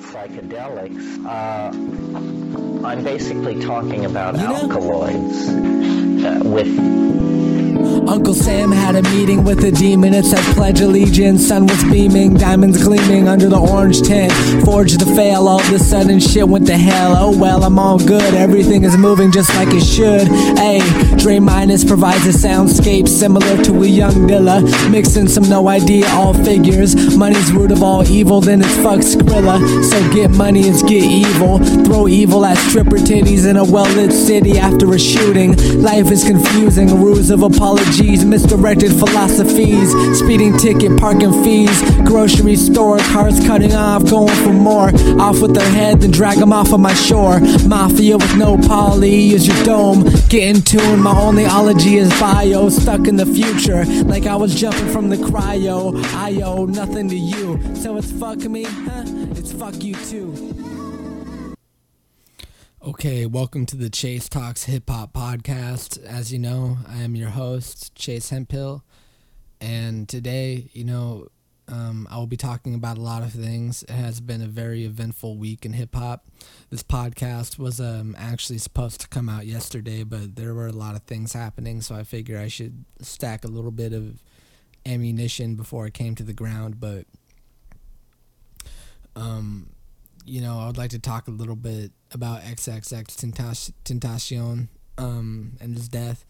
psychedelics, uh, I'm basically talking about alkaloids uh, with Uncle Sam had a meeting with a demon. It said pledge allegiance. Sun was beaming, diamonds gleaming under the orange tint. Forged to fail. All of a sudden, shit went to hell. Oh well, I'm all good. Everything is moving just like it should. Hey, Dre Minus provides a soundscape similar to a young Dilla. Mixing some no idea, all figures. Money's root of all evil, then it's fuck Skrilla. So get money is get evil. Throw evil at stripper titties in a well lit city after a shooting. Life is confusing. Rules of misdirected philosophies. Speeding ticket, parking fees. Grocery store, cars cutting off, going for more. Off with their head, then drag them off of my shore. Mafia with no poly, is your dome. Get in tune, my only ology is bio. Stuck in the future, like I was jumping from the cryo. I owe nothing to you, so it's fuck me, huh? It's fuck you too. Okay, welcome to the Chase Talks Hip Hop Podcast. As you know, I am your host, Chase Hemphill. And today, you know, um, I will be talking about a lot of things. It has been a very eventful week in hip hop. This podcast was um, actually supposed to come out yesterday, but there were a lot of things happening, so I figure I should stack a little bit of ammunition before it came to the ground. But, um, you know, I would like to talk a little bit about XXX Tentac- Tentacion um, and his death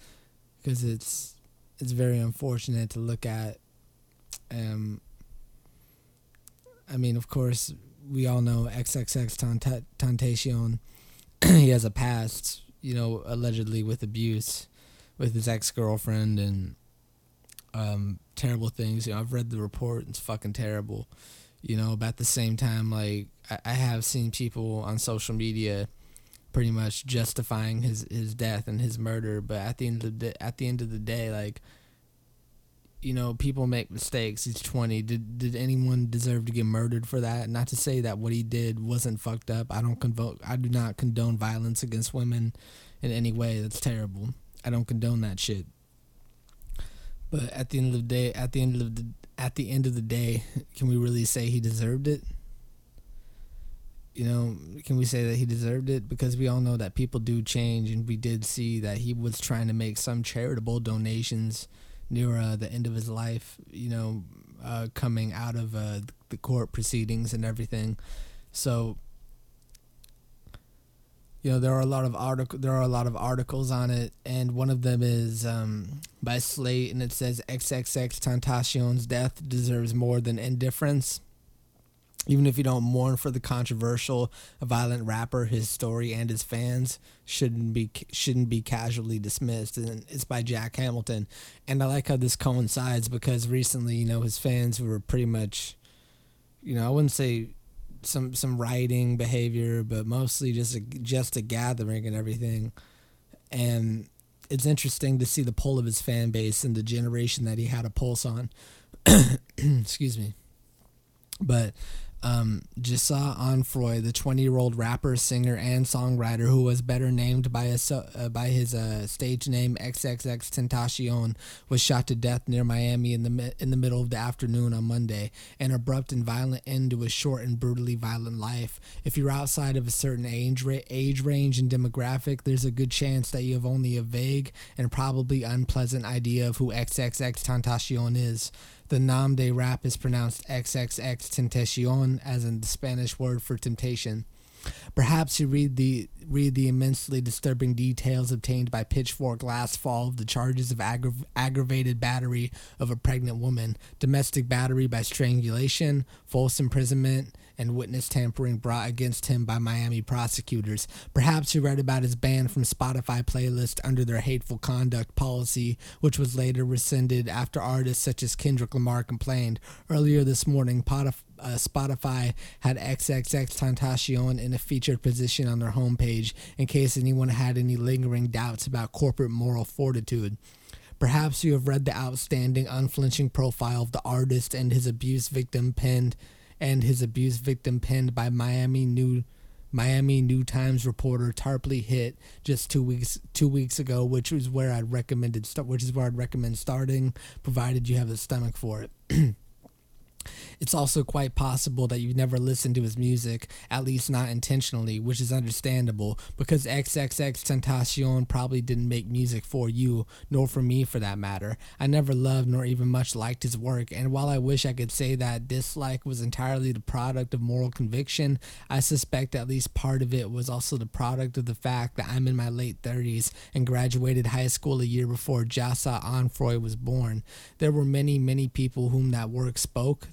because it's it's very unfortunate to look at. Um, I mean, of course, we all know XXX Tenta- Tentacion. he has a past, you know, allegedly with abuse with his ex girlfriend and um, terrible things. You know, I've read the report; it's fucking terrible. You know, about the same time, like I, have seen people on social media pretty much justifying his his death and his murder. But at the end of the day, at the end of the day, like you know, people make mistakes. He's twenty. Did did anyone deserve to get murdered for that? Not to say that what he did wasn't fucked up. I don't convoke. I do not condone violence against women in any way. That's terrible. I don't condone that shit. But at the end of the day, at the end of the at the end of the day, can we really say he deserved it? You know, can we say that he deserved it? Because we all know that people do change, and we did see that he was trying to make some charitable donations near uh, the end of his life. You know, uh, coming out of uh, the court proceedings and everything. So, you know, there are a lot of article there are a lot of articles on it, and one of them is um, by Slate, and it says XXX Tentacion's death deserves more than indifference. Even if you don't mourn for the controversial, violent rapper, his story and his fans shouldn't be shouldn't be casually dismissed. And it's by Jack Hamilton, and I like how this coincides because recently, you know, his fans were pretty much, you know, I wouldn't say some some rioting behavior, but mostly just a, just a gathering and everything. And it's interesting to see the pull of his fan base and the generation that he had a pulse on. Excuse me. But um, Jahseh Onfroy, the 20 year old rapper, singer, and songwriter who was better named by, a, uh, by his uh, stage name XXX Tentacion, was shot to death near Miami in the, in the middle of the afternoon on Monday. An abrupt and violent end to a short and brutally violent life. If you're outside of a certain age, ra- age range and demographic, there's a good chance that you have only a vague and probably unpleasant idea of who XXX Tentacion is. The nom de rap is pronounced XXX Tentacion, as in the Spanish word for temptation. Perhaps you read the read the immensely disturbing details obtained by Pitchfork last fall of the charges of aggra- aggravated battery of a pregnant woman, domestic battery by strangulation, false imprisonment, and witness tampering brought against him by Miami prosecutors. Perhaps you read about his ban from Spotify playlist under their hateful conduct policy, which was later rescinded after artists such as Kendrick Lamar complained. Earlier this morning, Spotify uh, Spotify had XXX Tentacion in a featured position on their homepage in case anyone had any lingering doubts about corporate moral fortitude. Perhaps you have read the outstanding, unflinching profile of the artist and his abuse victim penned and his abuse victim penned by Miami New Miami New Times reporter Tarpley Hitt just two weeks two weeks ago, which is where I'd recommended which is where I'd recommend starting, provided you have the stomach for it. It's also quite possible that you've never listened to his music, at least not intentionally, which is understandable because XXX Tentacion probably didn't make music for you, nor for me for that matter. I never loved nor even much liked his work, and while I wish I could say that dislike was entirely the product of moral conviction, I suspect at least part of it was also the product of the fact that I'm in my late 30s and graduated high school a year before Jahseh Onfroy was born. There were many, many people whom that work spoke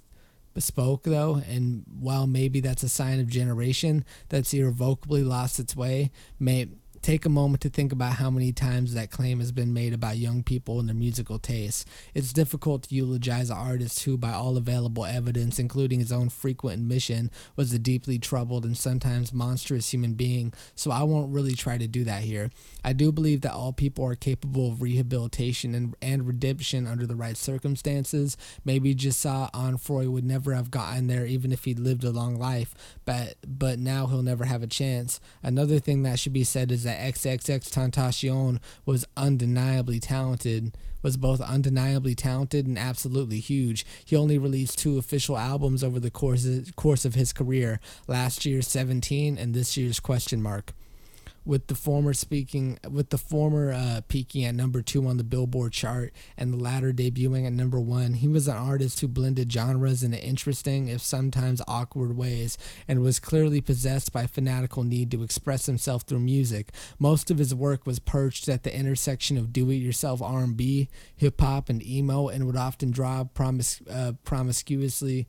bespoke though and while maybe that's a sign of generation that's irrevocably lost its way may take a moment to think about how many times that claim has been made about young people and their musical tastes. It's difficult to eulogize an artist who, by all available evidence, including his own frequent admission, was a deeply troubled and sometimes monstrous human being, so I won't really try to do that here. I do believe that all people are capable of rehabilitation and, and redemption under the right circumstances. Maybe Jahseh Onfroy would never have gotten there even if he'd lived a long life, but, but now he'll never have a chance. Another thing that should be said is XXX Tentacion was undeniably talented, was both undeniably talented and absolutely huge. He only released two official albums over the course course of his career, last year's 17 and this year's question mark with the former speaking with the former uh, peaking at number two on the Billboard chart and the latter debuting at number one. He was an artist who blended genres in interesting, if sometimes awkward ways, and was clearly possessed by fanatical need to express himself through music. Most of his work was perched at the intersection of do-it-yourself R&B, hip hop, and emo, and would often draw promis- uh, promiscuously.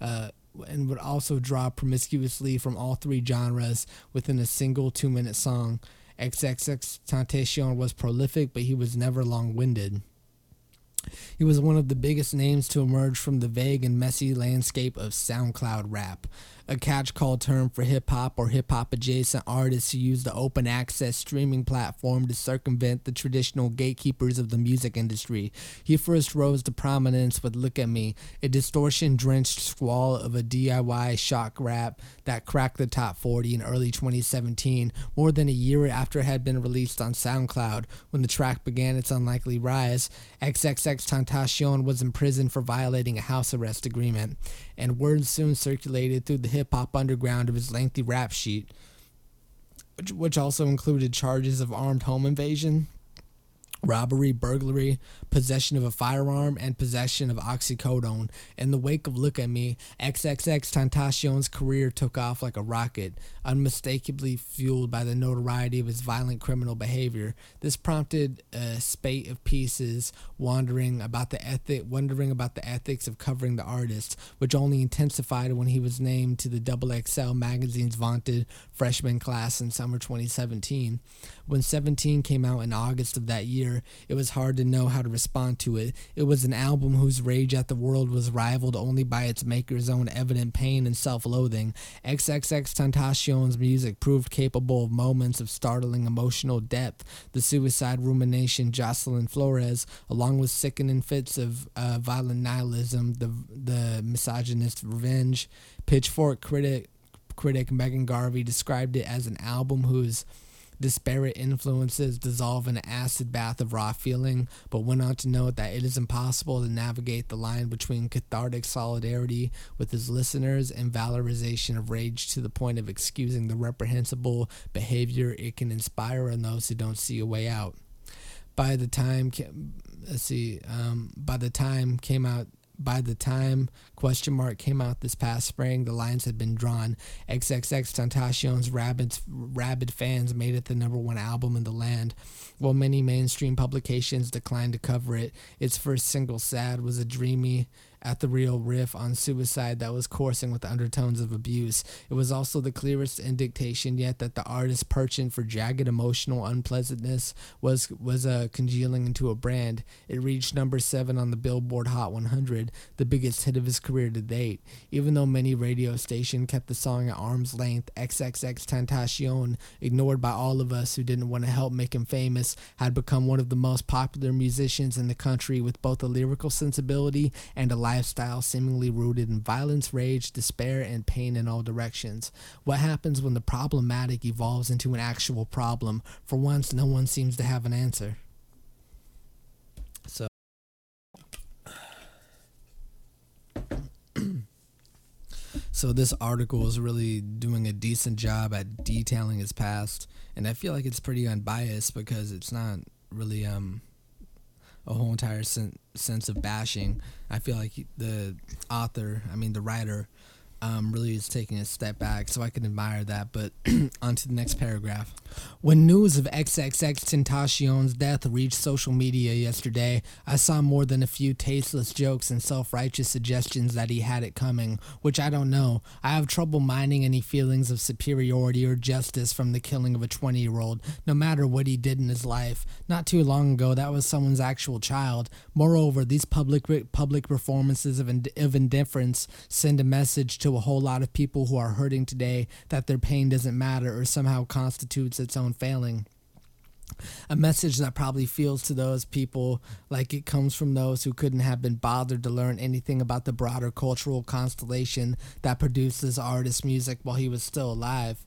Uh, and would also draw promiscuously from all three genres within a single two minute song. XXX Tentacion was prolific, but he was never long winded. He was one of the biggest names to emerge from the vague and messy landscape of SoundCloud rap a catch call term for hip hop or hip hop adjacent artists who use the open access streaming platform to circumvent the traditional gatekeepers of the music industry. He first rose to prominence with Look at Me, a distortion drenched squall of a DIY shock rap that cracked the top 40 in early 2017, more than a year after it had been released on SoundCloud. When the track began its unlikely rise, XXX Tentacion was imprisoned for violating a house arrest agreement and word soon circulated through the hip hop underground of his lengthy rap sheet, which, which also included charges of armed home invasion, robbery, burglary, possession of a firearm, and possession of oxycodone. In the wake of Look at Me, XXX Tentacion's career took off like a rocket, unmistakably fueled by the notoriety of his violent criminal behavior. This prompted a spate of pieces wondering about the ethic, wondering about the ethics of covering the artist, which only intensified when he was named to the XXL magazine's vaunted freshman class in summer 2017. When 17 came out in August of that year, it was hard to know how to respond to it. It was an album whose rage at the world was rivaled only by its maker's own evident pain and self loathing. XXX Tentacion's music proved capable of moments of startling emotional depth. The suicide rumination Jocelyn Flores, along with sickening fits of uh, violent nihilism, the, the misogynist revenge. Pitchfork critic critic Meaghan Garvey described it as an album whose disparate influences dissolve in an acid bath of raw feeling, but went on to note that it is impossible to navigate the line between cathartic solidarity with his listeners and valorization of rage to the point of excusing the reprehensible behavior it can inspire in those who don't see a way out. By the time, let's see, um, by the time came out by the time question mark came out this past spring, the lines had been drawn. XXX Tentacion's rabid, rabid fans made it the number one album in the land. While many mainstream publications declined to cover it, its first single, Sad, was a dreamy ethereal riff on suicide that was coursing with undertones of abuse. It was also the clearest indication yet that the artist's perching for jagged emotional unpleasantness was was uh, congealing into a brand. It reached number seven on the Billboard Hot 100, the biggest hit of his career to date. Even though many radio stations kept the song at arm's length, XXX Tentacion, ignored by all of us who didn't want to help make him famous, had become one of the most popular musicians in the country with both a lyrical sensibility and a lifestyle seemingly rooted in violence, rage, despair, and pain in all directions. What happens when the problematic evolves into an actual problem? For once, no one seems to have an answer. So. So this article is really doing a decent job at detailing his past, and I feel like it's pretty unbiased because it's not really um a whole entire sen- sense of bashing. I feel like the author, I mean the writer, um, really is taking a step back, so I can admire that. But on to the next paragraph. When news of XXX Tentacion's death reached social media yesterday, I saw more than a few tasteless jokes and self-righteous suggestions that he had it coming, which I don't know. I have trouble mining any feelings of superiority or justice from the killing of a 20-year-old, no matter what he did in his life. Not too long ago, that was someone's actual child. Moreover, these public public performances of, ind- of indifference send a message to a whole lot of people who are hurting today that their pain doesn't matter or somehow constitutes its own failing. A message that probably feels to those people like it comes from those who couldn't have been bothered to learn anything about the broader cultural constellation that produced this artist's music while he was still alive.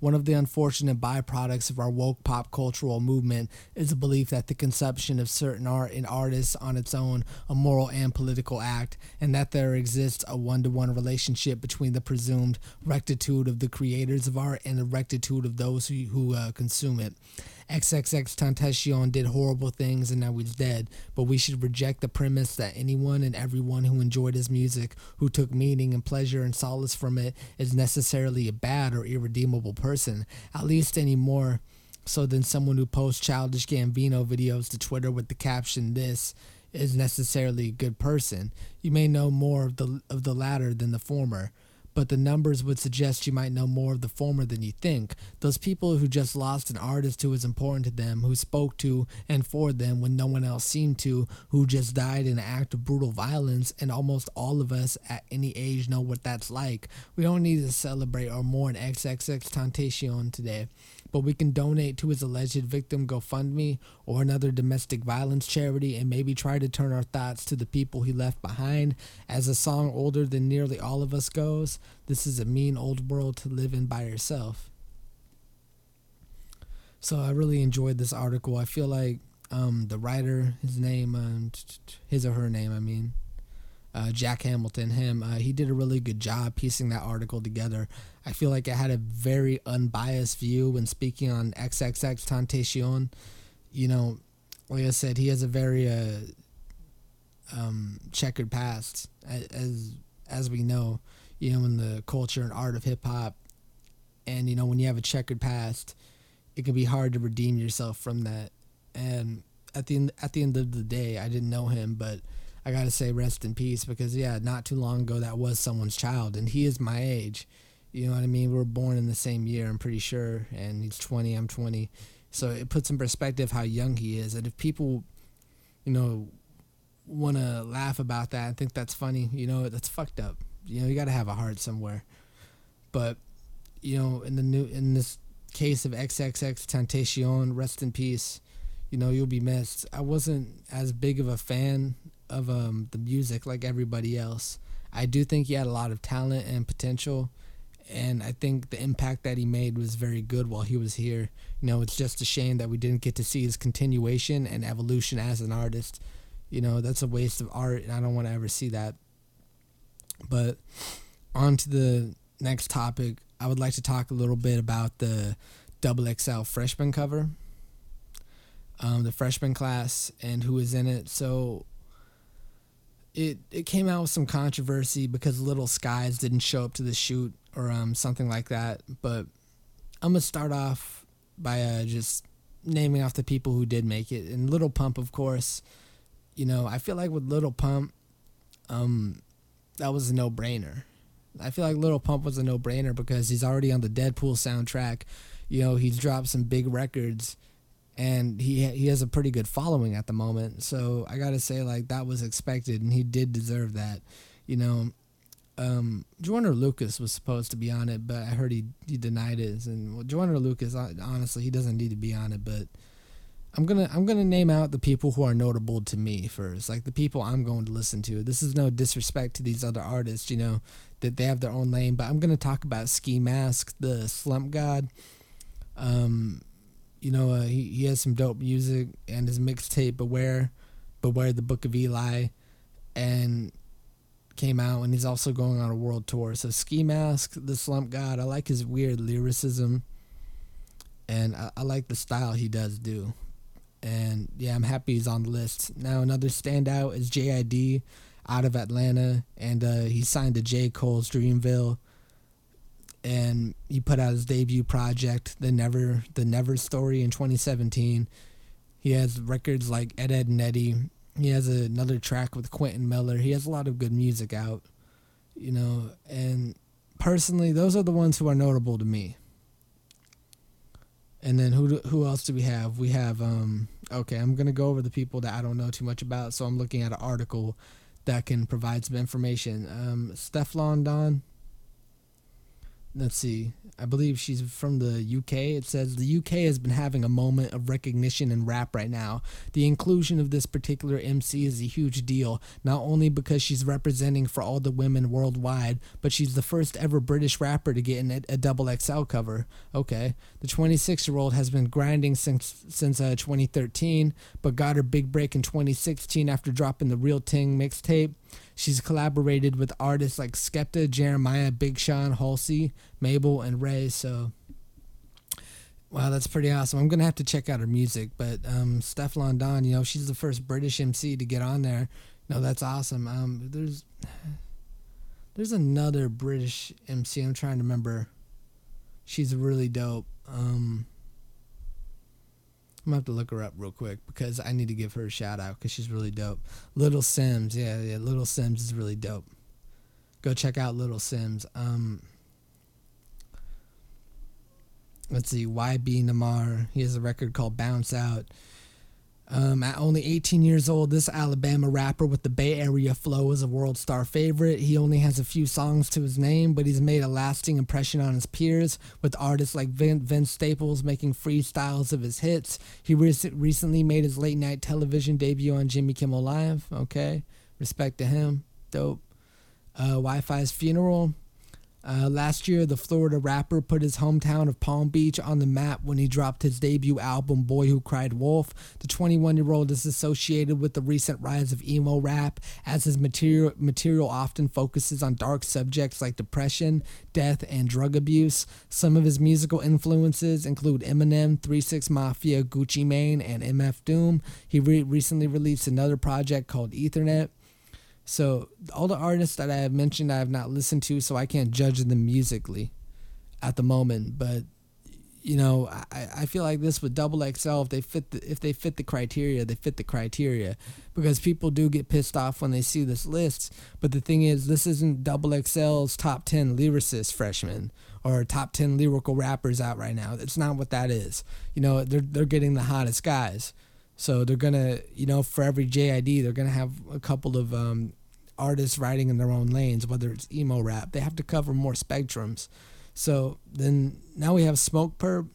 One of the unfortunate byproducts of our woke pop cultural movement is the belief that the consumption of certain art and artists on its own a moral and political act, and that there exists a one-to-one relationship between the presumed rectitude of the creators of art and the rectitude of those who, who uh, consume it. XXX Tentacion did horrible things and now he's dead, but we should reject the premise that anyone and everyone who enjoyed his music, who took meaning and pleasure and solace from it, is necessarily a bad or irredeemable person, at least any more so than someone who posts childish Gambino videos to Twitter with the caption this is necessarily a good person. You may know more of the of the latter than the former but the numbers would suggest you might know more of the former than you think. Those people who just lost an artist who was important to them, who spoke to and for them when no one else seemed to, who just died in an act of brutal violence, and almost all of us at any age know what that's like. We don't need to celebrate or mourn XXX Tentacion today but we can donate to his alleged victim GoFundMe or another domestic violence charity and maybe try to turn our thoughts to the people he left behind. As a song older than nearly all of us goes, this is a mean old world to live in by yourself. So I really enjoyed this article. I feel like um, the writer, his name, um, his or her name, I mean, uh, Jack Hamilton, him, uh, he did a really good job piecing that article together. I feel like it had a very unbiased view when speaking on XXX Tentacion. You know, like I said, he has a very uh, um, checkered past, as as we know. You know, in the culture and art of hip hop, and you know, when you have a checkered past, it can be hard to redeem yourself from that. And at the end, at the end of the day, I didn't know him, but I gotta say rest in peace because yeah, not too long ago that was someone's child, and he is my age. You know what I mean? We were born in the same year, I'm pretty sure, and he's 20, I'm 20. So it puts in perspective how young he is, and if people, you know, want to laugh about that and think that's funny, you know, that's fucked up. You know, you gotta have a heart somewhere. But you know, in the new in this case of XXX Tentacion, rest in peace. You know, you'll be missed. I wasn't as big of a fan of um, the music like everybody else. I do think he had a lot of talent and potential, and I think the impact that he made was very good while he was here. You know, it's just a shame that we didn't get to see his continuation and evolution as an artist. You know, that's a waste of art, and I don't want to ever see that. But on to the next topic, I would like to talk a little bit about the double XL freshman cover, um, the freshman class, and who is in it. So it it came out with some controversy because Little Skies didn't show up to the shoot or um, something like that. But I'm gonna start off by uh, just naming off the people who did make it. And Little Pump, of course, you know I feel like with Little Pump, um, that was a no brainer. I feel like Little Pump was a no brainer because he's already on the Deadpool soundtrack. You know he's dropped some big records and he he has a pretty good following at the moment. So I gotta say, like that was expected, and he did deserve that. You know, um, Joyner Lucas was supposed to be on it, but I heard he he denied it. And well, Joyner Lucas, honestly, he doesn't need to be on it. But I'm gonna I'm gonna name out the people who are notable to me first, like the people I'm going to listen to. This is no disrespect to these other artists, you know, that they have their own lane. But I'm gonna talk about Ski Mask, the Slump God. Um, you know, uh, he he has some dope music and his mixtape Beware, Beware the Book of Eli, and came out, and he's also going on a world tour. So Ski Mask, the Slump God, I like his weird lyricism, and I, I like the style he does do. And yeah, I'm happy he's on the list. Now another standout is JID out of Atlanta, and uh, he signed to J Cole's Dreamville, and he put out his debut project, the Never the Never Story, in 2017. He has records like Ed Ed and he has another track with Quentin Miller. He has a lot of good music out, you know, and personally, those are the ones who are notable to me. And then who who else do we have? We have um okay, I'm to go over the people that I don't know too much about, so I'm looking at an article that can provide some information. Um Stefflon Don let's see. I believe she's from the UK. It says the UK has been having a moment of recognition in rap right now. The inclusion of this particular MC is a huge deal, not only because she's representing for all the women worldwide, but she's the first ever British rapper to get in a, double XL cover. Okay. The 26 year old has been grinding since since uh, 2013, but got her big break in 2016 after dropping the Real Ting mixtape. She's collaborated with artists like Skepta, Jeremiah, Big Sean, Halsey, Mabel, and Ray. So, wow, that's pretty awesome. I'm gonna have to check out her music. But um, Don, you know, she's the first British MC to get on there. No, that's awesome. Um, there's there's another British MC. I'm trying to remember. She's really dope. Um, I'm gonna have to look her up real quick because I need to give her a shout out because she's really dope. Little Simz, yeah, yeah, Little Simz is really dope. Go check out Little Simz. Um, let's see, YBN Nahmir. He has a record called Bounce Out. Um, at only 18 years old, this Alabama rapper with the Bay Area flow is a world star favorite. He only has a few songs to his name, but he's made a lasting impression on his peers, with artists like Vince Staples making freestyles of his hits. He re- recently made his late night television debut on Jimmy Kimmel Live. Okay, respect to him. Dope. Uh, Wifisfuneral. Uh, last year, the Florida rapper put his hometown of Palm Beach on the map when he dropped his debut album, Boy Who Cried Wolf. The 21 year old is associated with the recent rise of emo rap, as his material, material often focuses on dark subjects like depression, death, and drug abuse. Some of his musical influences include Eminem, 3 6 Mafia, Gucci Mane, and MF Doom. He re- recently released another project called Ethernet. So all the artists that I have mentioned, I have not listened to, so I can't judge them musically at the moment. But you know, I, I feel like this with Double XL, if they fit the if they fit the criteria, they fit the criteria, because people do get pissed off when they see this list. But the thing is, this isn't Double XL's top ten lyricist freshmen or top ten lyrical rappers out right now. It's not what that is. You know, they're they're getting the hottest guys. So they're gonna, you know, for every JID, they're gonna have a couple of um, artists writing in their own lanes, whether it's emo rap. They have to cover more spectrums. So then now we have Smokepurpp.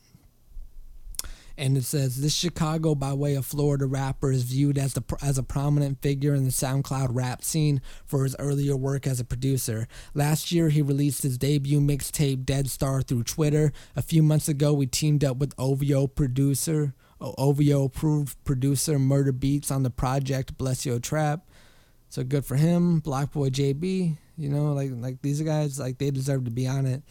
And it says this Chicago by way of Florida rapper is viewed as the as a prominent figure in the SoundCloud rap scene for his earlier work as a producer. Last year he released his debut mixtape Dead Star through Twitter. A few months ago we teamed up with OVO producer OVO approved producer Murder Beats on the project Bless Your Trap. So good for him, BlocBoy JB. You know, like like these guys, like they deserve to be on it.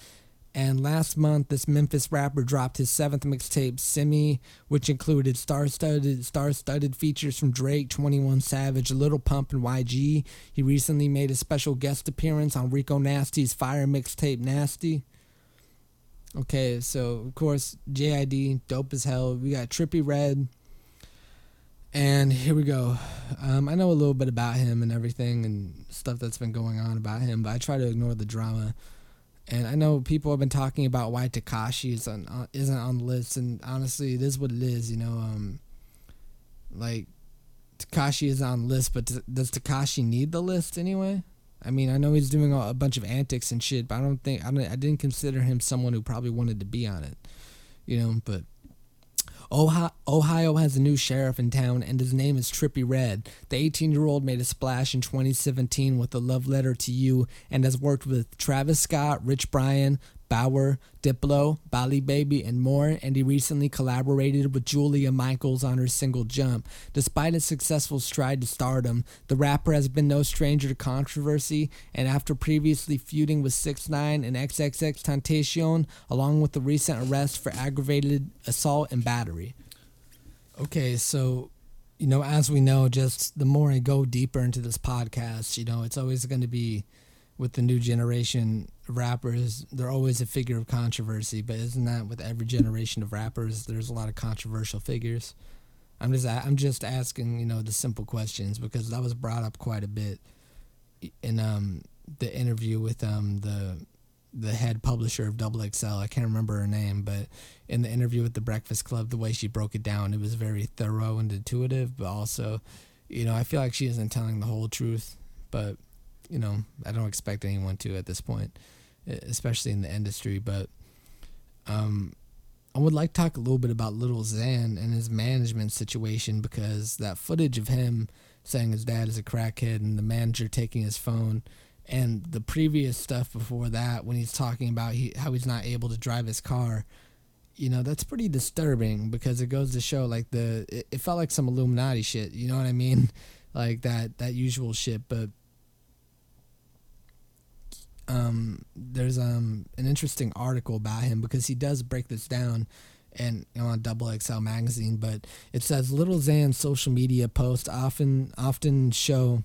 And last month, this Memphis rapper dropped his seventh mixtape, Simi, which included star-studded, star-studded features from Drake, 21 Savage, Lil Pump, and YG. He recently made a special guest appearance on Rico Nasty's Fire mixtape, Nasty. Okay, so of course, JID, dope as hell. We got Trippie Redd, and here we go. Um, I know a little bit about him and everything and stuff that's been going on about him, but I try to ignore the drama. And I know people have been talking about why Tekashi is on, uh, isn't on the list, and honestly, it is what it is. You know, um, like Tekashi is on the list, but t- does Tekashi need the list anyway? I mean, I know he's doing a bunch of antics and shit, but I don't think I, don't, I didn't consider him someone who probably wanted to be on it. You know, but Ohio has a new sheriff in town, and his name is Trippie Redd. The 18 year old made a splash in 2017 with a love letter to you and has worked with Travis Scott, Rich Brian, Baauer, Diplo, Bali Baby, and more, and he recently collaborated with Julia Michaels on her single Jump. Despite a successful stride to stardom, the rapper has been no stranger to controversy, and after previously feuding with 6 9 and XXX Tentacion, along with the recent arrest for aggravated assault and battery. Okay, so you know, as we know, just the more I go deeper into this podcast, you know, it's always going to be with the new generation rappers, they're always a figure of controversy. But isn't that with every generation of rappers? There's a lot of controversial figures. I'm just I'm just asking you know the simple questions because that was brought up quite a bit in um the interview with um the the head publisher of Double XL. I can't remember her name, but in the interview with the Breakfast Club, the way she broke it down, it was very thorough and intuitive, but also, you know, I feel like she isn't telling the whole truth. But you know, I don't expect anyone to at this point, especially in the industry. But um, I would like to talk a little bit about Little Xan and his management situation because that footage of him saying his dad is a crackhead and the manager taking his phone and the previous stuff before that when he's talking about he, how he's not able to drive his car you know that's pretty disturbing because it goes to show like the it, it felt like some illuminati shit you know what i mean like that that usual shit but um, there's um, an interesting article about him because he does break this down and you know, on Double XL magazine, but it says Little Xan's social media posts often often show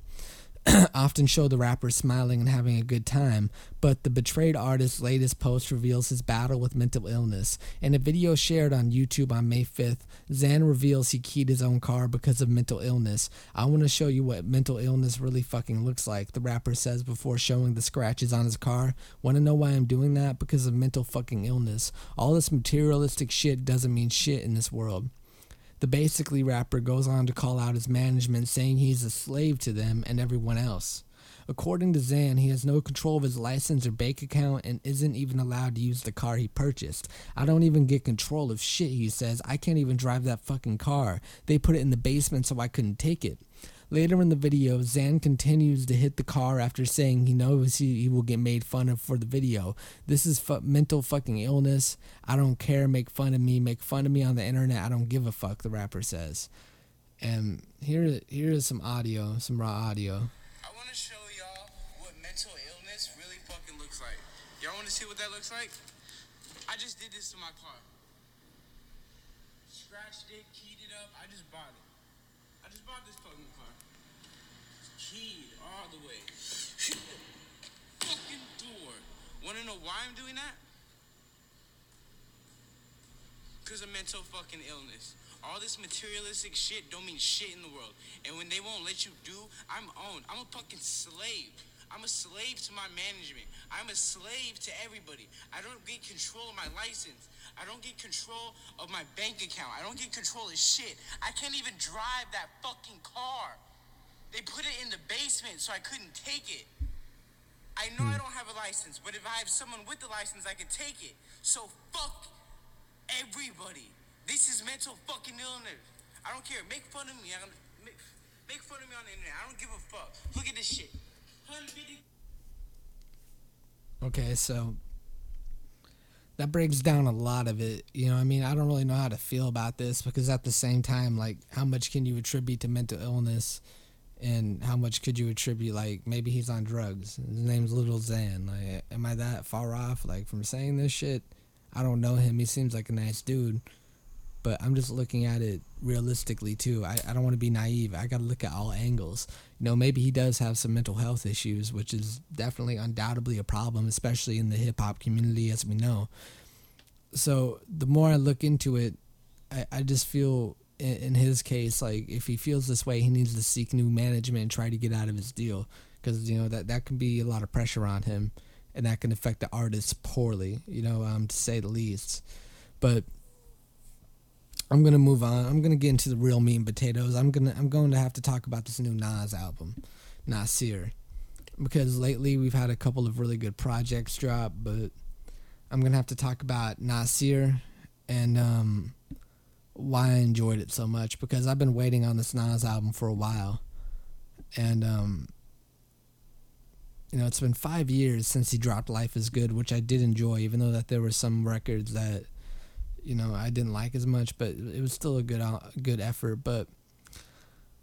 often show the rapper smiling and having a good time, but the betrayed artist's latest post reveals his battle with mental illness. In a video shared on YouTube on May 5th, Xan reveals he keyed his own car because of mental illness. I want to show you what mental illness really fucking looks like, the rapper says before showing the scratches on his car. Want to know why I'm doing that? Because of mental fucking illness. All this materialistic shit doesn't mean shit in this world. The basically rapper goes on to call out his management, saying he's a slave to them and everyone else. According to Xan, he has no control of his license or bank account and isn't even allowed to use the car he purchased. I don't even get control of shit, he says. I can't even drive that fucking car. They put it in the basement so I couldn't take it. Later in the video, Xan continues to hit the car after saying he knows he, he will get made fun of for the video. This is fu- mental fucking illness. I don't care. Make fun of me. Make fun of me on the internet. I don't give a fuck, the rapper says. And here, here is some audio, some raw audio. I want to show y'all what mental illness really fucking looks like. Y'all want to see what that looks like? I just did this to my car. Scratched it, keyed it up. I just bought it. I just bought this fucking car. Keyed all the way. fucking door. Wanna know why I'm doing that? Because of mental fucking illness. All this materialistic shit don't mean shit in the world. And when they won't let you do, I'm owned. I'm a fucking slave. I'm a slave to my management. I'm a slave to everybody. I don't get control of my license. I don't get control of my bank account. I don't get control of shit. I can't even drive that fucking car. They put it in the basement so I couldn't take it. I know I hmm. don't have a license, but if I have someone with the license, I can take it. So fuck everybody. This is mental fucking illness. I don't care. Make fun of me. I don't, make, make fun of me on the internet. I don't give a fuck. Look at this shit. 150 Okay, so that breaks down a lot of it. You know, I mean, I don't really know how to feel about this because at the same time, like, how much can you attribute to mental illness, and how much could you attribute, like, maybe he's on drugs. His name's Little Xan. Like, am I that far off, like, from saying this shit? I don't know him. He seems like a nice dude, but I'm just looking at it realistically too. I, I don't want to be naive. I got to look at all angles. You know, maybe he does have some mental health issues, which is definitely undoubtedly a problem, especially in the hip hop community, as we know. So the more I look into it, I, I just feel in, his case, like if he feels this way, he needs to seek new management and try to get out of his deal because, you know, that, that can be a lot of pressure on him and that can affect the artist poorly, you know, um, to say the least. But I'm gonna move on. I'm gonna get into the real meat and potatoes. I'm gonna I'm going to have to talk about this new Nas album, Nasir, because lately we've had a couple of really good projects drop, but I'm gonna have to talk about Nasir and um, why I enjoyed it so much because I've been waiting on this Nas album for a while, and um, you know, it's been five years since he dropped "Life Is Good," which I did enjoy, even though that there were some records that, you know, I didn't like as much, but it was still a good good effort. But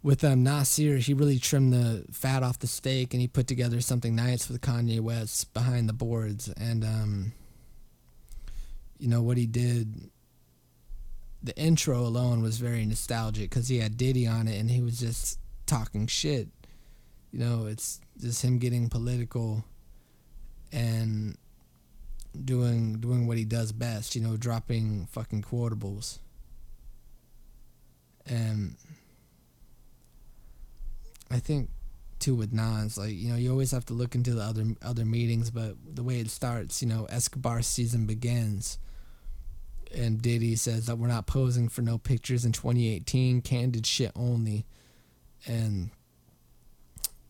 with um, Nasir, he really trimmed the fat off the steak, and he put together something nice with Kanye West behind the boards, and um, you know what he did. The intro alone was very nostalgic because he had Diddy on it, and he was just talking shit. You know, it's just him getting political and doing doing what he does best, you know, dropping fucking quotables. And I think too with Nas, like, you know, you always have to look into the other other meetings, but the way it starts, you know, Escobar season begins. And Diddy says that we're not posing for no pictures in 2018, candid shit only. And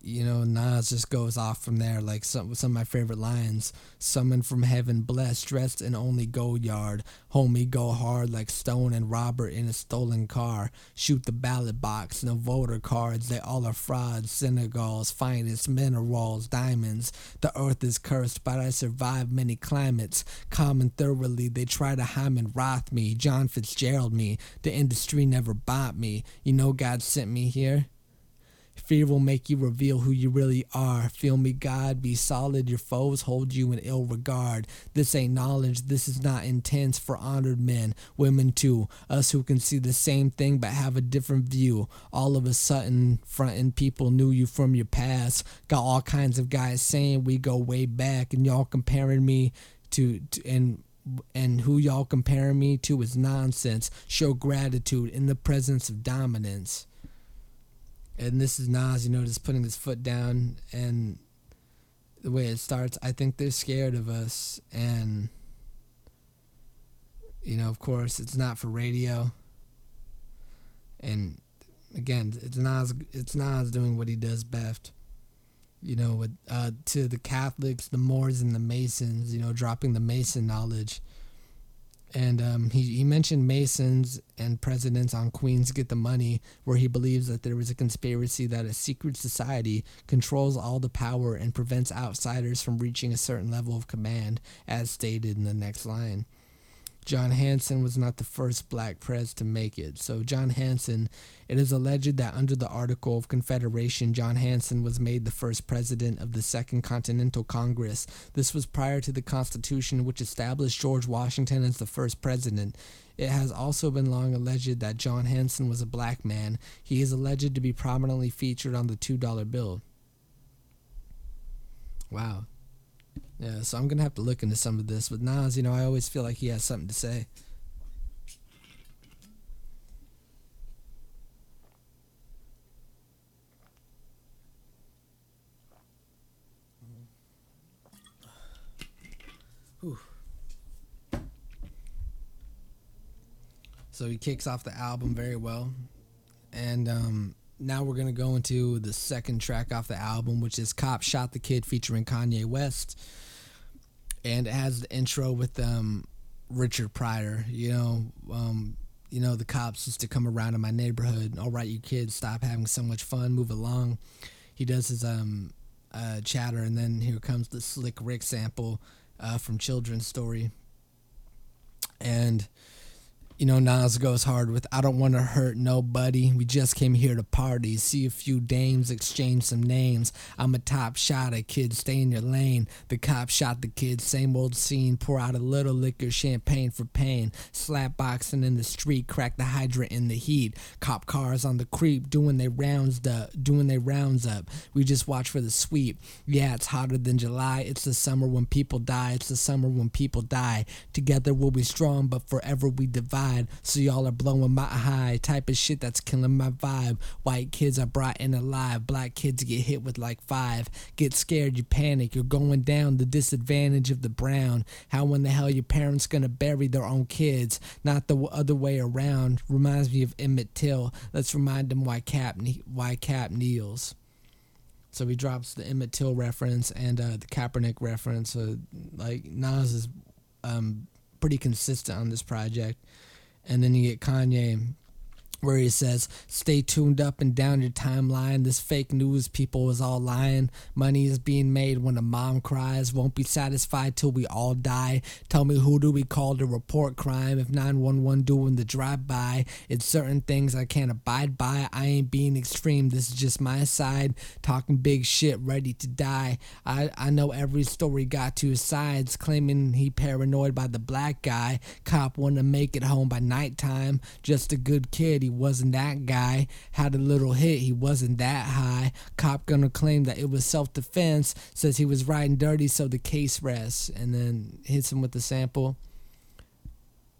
you know, Nas just goes off from there. Like some some of my favorite lines: "Summoned from heaven, blessed, dressed in only gold yard. Homie, go hard like Stone and Robert in a stolen car. Shoot the ballot box, no voter cards. They all are frauds. Senegal's finest minerals, diamonds. The earth is cursed, but I survived many climates. Common thoroughly, they try to Hyman Roth me, John Fitzgerald me. The industry never bought me. You know God sent me here." Fear will make you reveal who you really are. Feel me, God. Be solid. Your foes hold you in ill regard. This ain't knowledge. This is not intense for honored men, women too. Us who can see the same thing but have a different view. All of a sudden, frontin' people knew you from your past. Got all kinds of guys saying we go way back, and y'all comparing me to, to and and who y'all comparing me to is nonsense. Show gratitude in the presence of dominance and this is Nas, you know, just putting his foot down and the way it starts, I think they're scared of us and you know, of course, it's not for radio. And again, it's Nas it's Nas doing what he does best. You know, with uh, to the Catholics, the Moors and the Masons, you know, dropping the Mason knowledge and um, he, he mentioned Masons and presidents on Queens Get the Money, where he believes that there is a conspiracy that a secret society controls all the power and prevents outsiders from reaching a certain level of command, as stated in the next line. John Hanson was not the first black prez to make it. So, John Hanson, it is alleged that under the Article of Confederation, John Hanson was made the first president of the Second Continental Congress. This was prior to the Constitution, which established George Washington as the first president. It has also been long alleged that John Hanson was a black man. He is alleged to be prominently featured on the $2 bill. Wow. Yeah, so I'm gonna have to look into some of this. But Nas, you know, I always feel like he has something to say. So he kicks off the album very well, and um, now we're gonna go into the second track off the album, which is "Cop Shot the Kid" featuring Kanye West and it has the intro with um, Richard Pryor. You know, um, you know the cops used to come around in my neighborhood. All right, you kids, stop having so much fun. Move along. He does his um, uh, chatter, and then here comes the Slick Rick sample uh, from Children's Story, and you know, Nas goes hard with I don't want to hurt nobody. We just came here to party, see a few dames, exchange some names. I'm a top shot. shotter, kid, stay in your lane. The cop shot the kid, same old scene. Pour out a little liquor, champagne for pain. Slap boxing in the street, crack the hydrant in the heat. Cop cars on the creep, doing they rounds up, doing they rounds up. We just watch for the sweep. Yeah, it's hotter than July. It's the summer when people die. It's the summer when people die. Together we'll be strong, but forever we divide. So y'all are blowing my high. Type of shit that's killing my vibe. White kids are brought in alive. Black kids get hit with like five. Get scared, you panic. You're going down. The disadvantage of the brown. How in the hell your parents gonna bury their own kids? Not the other way around. Reminds me of Emmett Till. Let's remind them why Kap why Kap kneels. So he drops the Emmett Till reference and uh, the Kaepernick reference. So like Nas is um, pretty consistent on this project and then you get Kanye where he says, Stay tuned up and down your timeline. This fake news people is all lying. Money is being made when a mom cries. Won't be satisfied till we all die. Tell me who do we call to report crime if 911 doing the drive by? It's certain things I can't abide by. I ain't being extreme. This is just my side. Talking big shit, ready to die. I, I know every story got two sides, claiming he paranoid by the black guy. Cop wanna make it home by nighttime. Just a good kid he wasn't that guy. Had a little hit, he wasn't that high. Cop gonna claim that it was self defense, says he was riding dirty, so the case rests, and then hits him with the sample.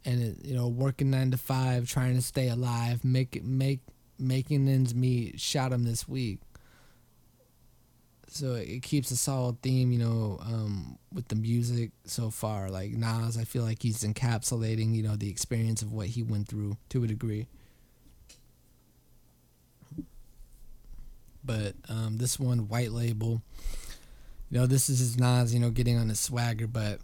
And it, you know, working nine to five, trying to stay alive, make make making ends meet. Shot him this week so it keeps a solid theme, you know, um, with the music so far. Like Nas, I feel like he's encapsulating, you know, the experience of what he went through to a degree. But um, this one white label you know this is his Nas you know getting on his swagger but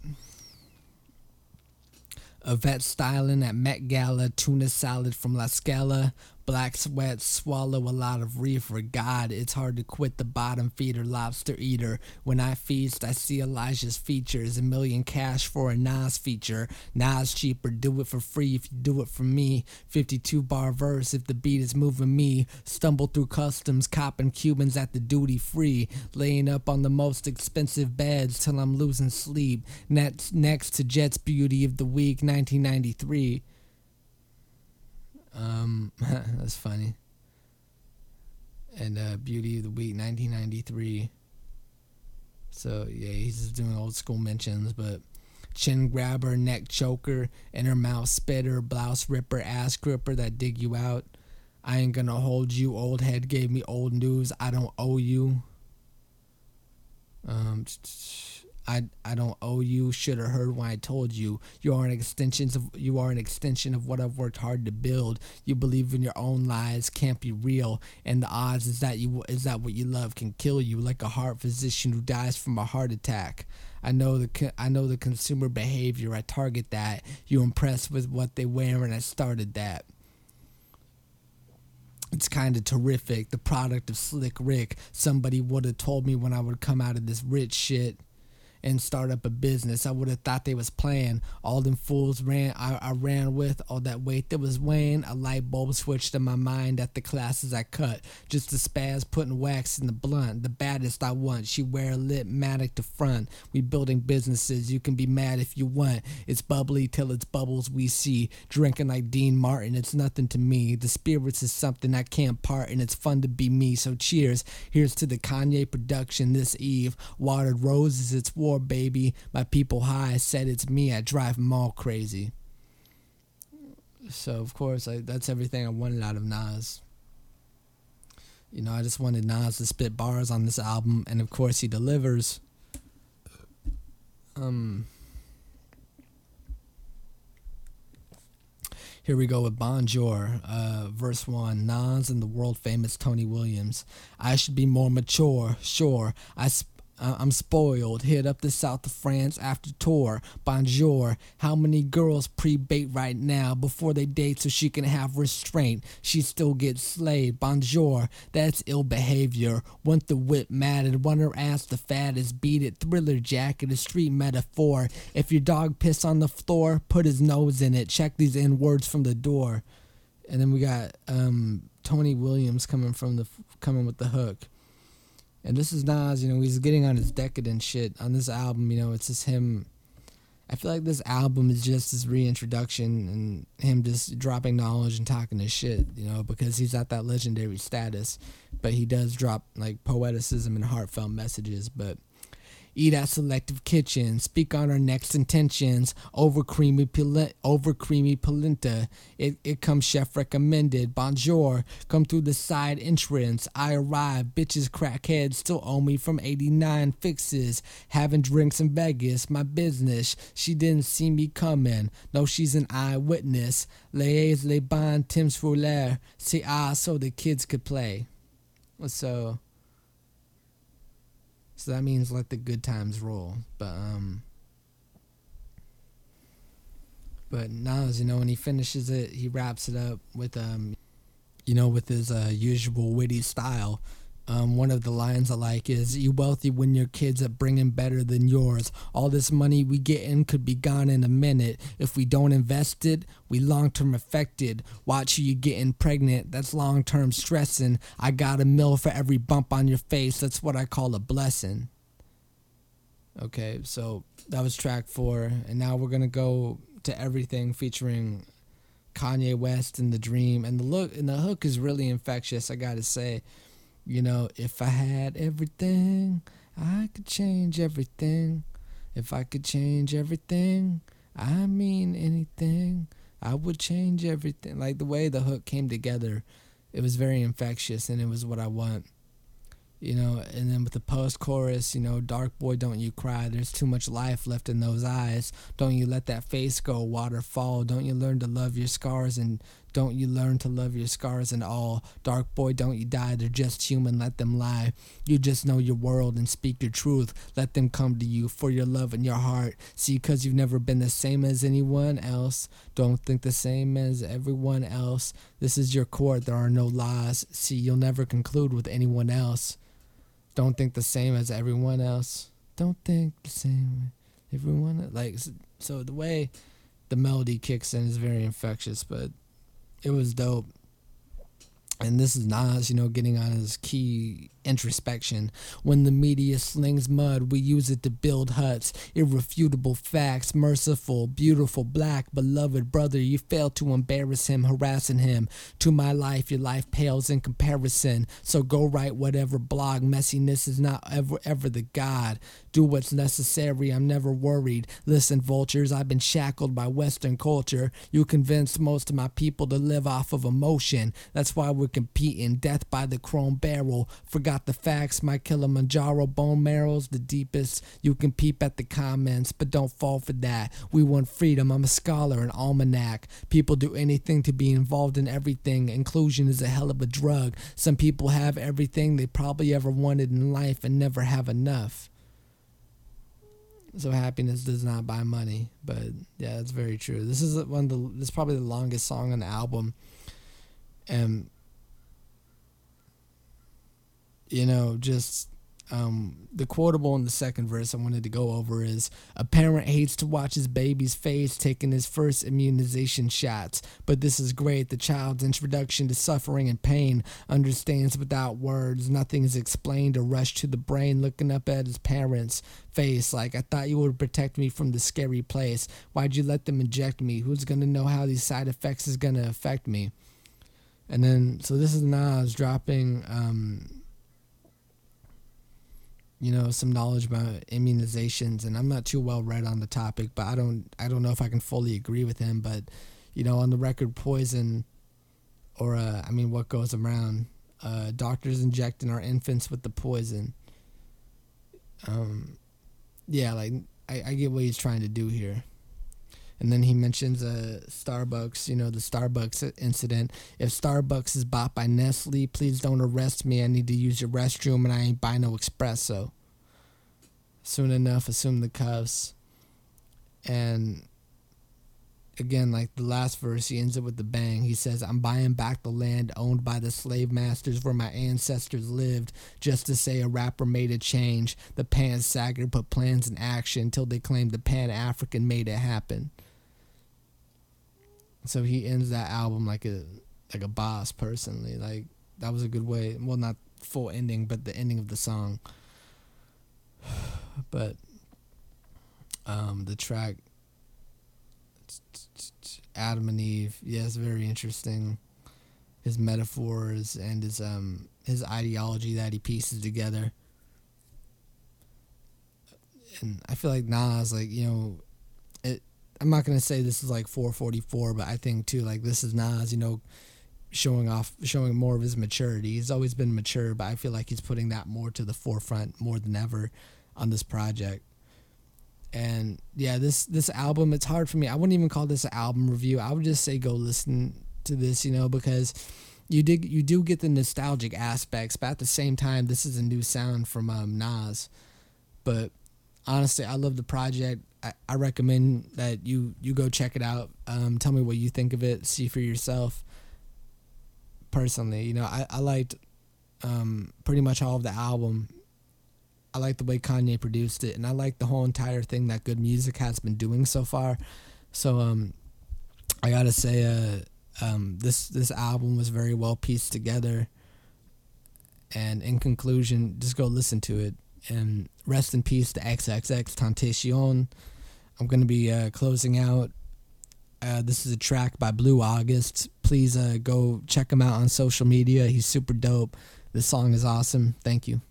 a Yvette styling at Met Gala, tuna salad from La Scala, Black sweat, swallow a lot of reefer. God, it's hard to quit the bottom feeder lobster eater. When I feast, I see Elijah's features. A million cash for a Nas feature. Nas cheaper, do it for free if you do it for me. 52 bar verse if the beat is moving me. Stumble through customs, copping Cubans at the duty free. Laying up on the most expensive beds till I'm losing sleep. Next, next to Jet's Beauty of the Week 1993. Um, that's funny. And uh, Beauty of the Week, 1993. So yeah, he's just doing old school mentions, but chin grabber, neck choker, inner mouth spitter, blouse ripper, ass gripper that dig you out. I ain't gonna hold you. Old head gave me old news. I don't owe you. Um. I I don't owe you. Should have heard when I told you. You are an extension of you are an extension of what I've worked hard to build. You believe in your own lies can't be real, and the odds is that you is that what you love can kill you, like a heart physician who dies from a heart attack. I know the I know the consumer behavior. I target that. You impressed with what they wear, and I started that. It's kind of terrific. The product of Slick Rick. Somebody would have told me when I would come out of this rich shit and start up a business. I would have thought they was playing. All them fools ran I, I ran with, all that weight that was weighing, a light bulb switched in my mind at the classes I cut. Just a spaz putting wax in the blunt. The baddest I want. She wear a lit matic to front. We building businesses. You can be mad if you want. It's bubbly till it's bubbles we see. Drinking like Dean Martin, it's nothing to me. The spirits is something I can't part and it's fun to be me. So cheers. Here's to the Kanye production this eve. Watered roses, it's war baby. My people high said it's me. I drive them all crazy. So of course, I, that's everything I wanted out of Nas. You know, I just wanted Nas to spit bars on this album, and of course, he delivers. Um. Here we go with Bonjour, uh, verse 1. Nas and the world famous Tony Williams. I should be more mature, sure. I, sp- I'm spoiled. Hit up the south of France after tour. Bonjour. How many girls pre-bait right now before they date so she can have restraint? She still gets slayed. Bonjour. That's ill behavior. Want the whip matted. Want her ass the fattest. Beat it. Thriller jacket. A street metaphor. If your dog piss on the floor, put his nose in it. Check these in words from the door. And then we got um, Tony Williams coming from the coming with the hook. And this is Nas, you know, he's getting on his decadent shit on this album. You know, it's just him. I feel like this album is just his reintroduction and him just dropping knowledge and talking his shit, you know, because he's at that legendary status. But he does drop like poeticism and heartfelt messages. But eat at selective kitchens, speak on our next intentions, over creamy, over creamy polenta. It, it comes chef recommended. Bonjour, come through the side entrance. I arrive, bitches crackheads still owe me from 89 fixes. Having drinks in Vegas, my business. She didn't see me coming. No, she's an eyewitness. Les les ban Tim's Foulaire. See, ah, so the kids could play. So so that means let the good times roll. But um but Nas, you know, when he finishes it, he wraps it up with um you know, with his uh, usual witty style. Um, one of the lines I like is, "You wealthy when your kids are bringing better than yours. All this money we get in could be gone in a minute. If we don't invest it, we long term affected. Watch you getting pregnant. That's long term stressing. I got a mill for every bump on your face. That's what I call a blessing." Okay, so that was track four, and now we're gonna go to everything featuring Kanye West and The-Dream, and the look and the hook is really infectious. I gotta say. You know, if I had everything, I could change everything. If I could change everything, I mean anything. I would change everything. Like the way the hook came together, it was very infectious and it was what I want you know, and then with the post chorus, you know, dark boy, don't you cry. There's too much life left in those eyes. Don't you let that face go, waterfall. Don't you learn to love your scars and don't you learn to love your scars and all. Dark boy, don't you die. They're just human, let them lie. You just know your world and speak your truth. Let them come to you for your love and your heart. See, cause you've never been the same as anyone else. Don't think the same as everyone else. This is your court, there are no laws. See, you'll never conclude with anyone else. Don't think the same as everyone else. Don't think the same. Everyone like so the way the melody kicks in is very infectious, but it was dope. And this is Nas, you know, getting on his key introspection. When the media slings mud, we use it to build huts. Irrefutable facts, merciful, beautiful, black, beloved brother. You fail to embarrass him, harassing him. To my life, your life pales in comparison. So go write whatever blog. Messiness is not ever, ever the God. Do what's necessary. I'm never worried. Listen, vultures, I've been shackled by Western culture. You convinced most of my people to live off of emotion. That's why we're competing. Death by the chrome barrel. Forgot the facts. My Kilimanjaro bone marrow's the deepest. You can peep at the comments, but don't fall for that. We want freedom. I'm a scholar, an almanac. People do anything to be involved in everything. Inclusion is a hell of a drug. Some people have everything they probably ever wanted in life and never have enough. So happiness does not buy money, but yeah, that's very true. This is one of the this is probably the longest song on the album, and you know, just um, the quotable in the second verse I wanted to go over is a parent hates to watch his baby's face taking his first immunization shots, but this is great. The child's introduction to suffering and pain understands without words. Nothing is explained or rushed to the brain. Looking up at his parents' face, like I thought you would protect me from the scary place. Why'd you let them inject me? Who's gonna know how these side effects is gonna affect me? And then, so this is Nas dropping. Um, you know some knowledge about immunizations and i'm not too well read on the topic but i don't i don't know if i can fully agree with him but you know on the record poison or uh, i mean what goes around uh, doctors injecting our infants with the poison. Um, yeah like I, I get what he's trying to do here and then he mentions uh, Starbucks, you know, the Starbucks incident. If Starbucks is bought by Nestle, please don't arrest me. I need to use your restroom and I ain't buy no espresso. Soon enough, assume the cuffs. And again, like the last verse, he ends it with the bang. He says, I'm buying back the land owned by the slave masters where my ancestors lived just to say a rapper made a change. The pan sagger put plans in action until they claimed the pan African made it happen. So he ends that album like a like a boss personally. Like that was a good way. Well, not full ending, but the ending of the song. But um, the track Adam and Eve, yes, very interesting. His metaphors and his um his ideology that he pieces together. And I feel like Nas, like you know, it. I'm not gonna say this is like 444, but I think too like this is Nas, you know, showing off, showing more of his maturity. He's always been mature, but I feel like he's putting that more to the forefront more than ever on this project. And yeah, this this album, it's hard for me. I wouldn't even call this an album review. I would just say go listen to this, you know, because you did you do get the nostalgic aspects, but at the same time, this is a new sound from um, Nas. But honestly, I love the project. I, I recommend that you you go check it out. Um, tell me what you think of it. See for yourself. personally. You know, I, I liked um, pretty much all of the album. I like the way Kanye produced it, and I like the whole entire thing that G.O.O.D. Music has been doing so far. So um, I gotta say, uh, um, this this album was very well pieced together. And in conclusion, just go listen to it. And rest in peace to XXXTentacion. I'm gonna be uh, closing out. Uh, this is a track by Blu August. Please uh, go check him out on social media. He's super dope. This song is awesome. Thank you.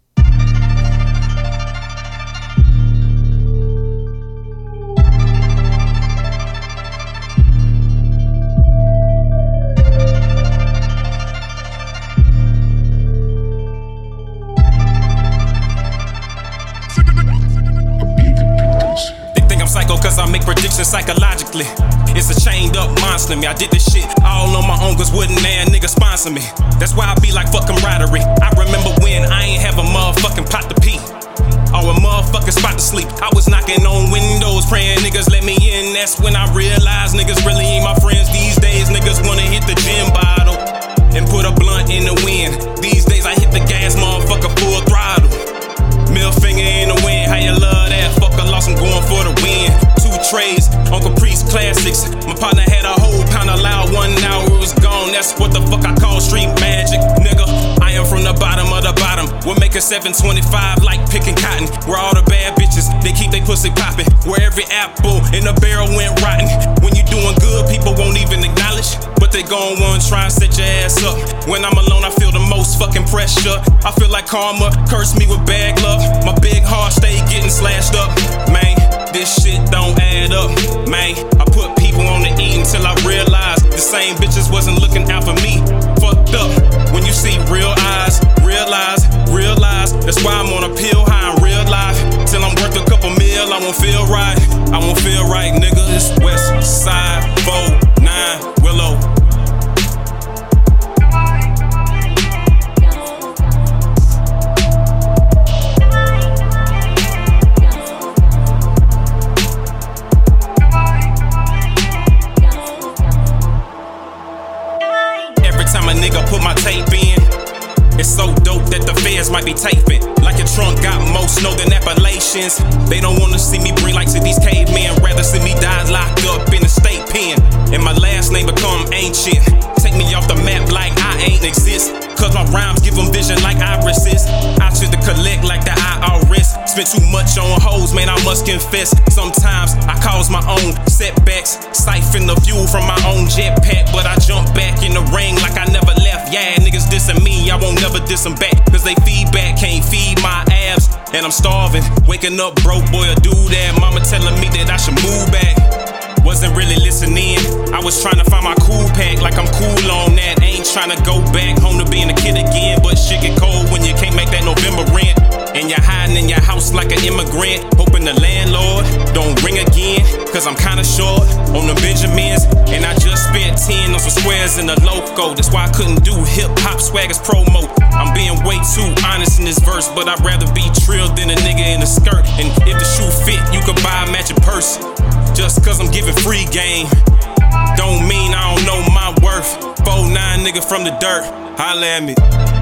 Psychologically. It's a chained up monster me. I did this shit all on my own, cause wouldn't man nigga sponsor me. That's why I be like fucking camaraderie. I remember when I ain't have a motherfucking pot to pee. Or a motherfucking spot to sleep. I was knocking on windows, praying niggas let me in. That's when I realized niggas really ain't my friends these days. Niggas wanna hit the gym bottle and put a blunt in the wind. These days I hit the gas, motherfucker, full throttle. Middle finger in the wind, how you love that? Fuck, I lost, I'm going for the win. Trays, Uncle Priest classics. My partner had a whole pound of loud, one hour it was gone. That's what the fuck I call street magic, nigga. I am from the bottom of the bottom. We'll make a 725 like picking cotton. Where all the bad bitches, they keep they pussy popping. Where every apple in the barrel went rotten. When you doing good, people won't even acknowledge. But they gon' want try and set your ass up. When I'm alone, I feel the most fucking pressure. I feel like karma cursed me with bad luck. My big heart stay getting slashed up. Man, this shit don't add up. Man, I put people on the eat until I realized the same bitches wasn't looking out for me. Fucked up. When you see real eyes, realize, realize. That's why I'm on a pill high in real life. Till I'm worth a couple mil, I won't feel right. I won't feel right, nigga. It's West Side 4 so might be taping. Like your trunk got more snow than Appalachians. They don't wanna see me bring lights to these cavemen. Rather see me die locked up in a state pen. And my last name become ancient. Take me off the map like I ain't exist. Cause my rhymes give them vision like irises. I should to collect like the IRS. Spent too much on hoes, man, I must confess. Sometimes I cause my own setbacks. Siphon the fuel from my own jetpack. But I jump back in the ring like I never left. Yeah, niggas dissing me, I won't never diss them back. Cause they feedback can't feed my abs. And I'm starving. Waking up broke, boy, a do that. Mama telling me that I should move back. Wasn't really listening. I was trying to find my cool pack, like I'm cool on that. Ain't trying to go back home to being a kid again. But shit get cold when you can't make that November rent. And you're hiding in your house like an immigrant. Hoping the landlord don't ring again. Cause I'm kinda short on the Benjamins. And I just spent 10 on some squares in the loco. That's why I couldn't do hip hop swaggers promo. I'm being way too honest in this verse. But I'd rather be trilled than a nigga in a skirt. And if the shoe fit, you could buy a matching purse. Just cause I'm giving free game. Don't mean I don't know my worth. 4-9 nigga from the dirt. Holla at me. 4-9 nigga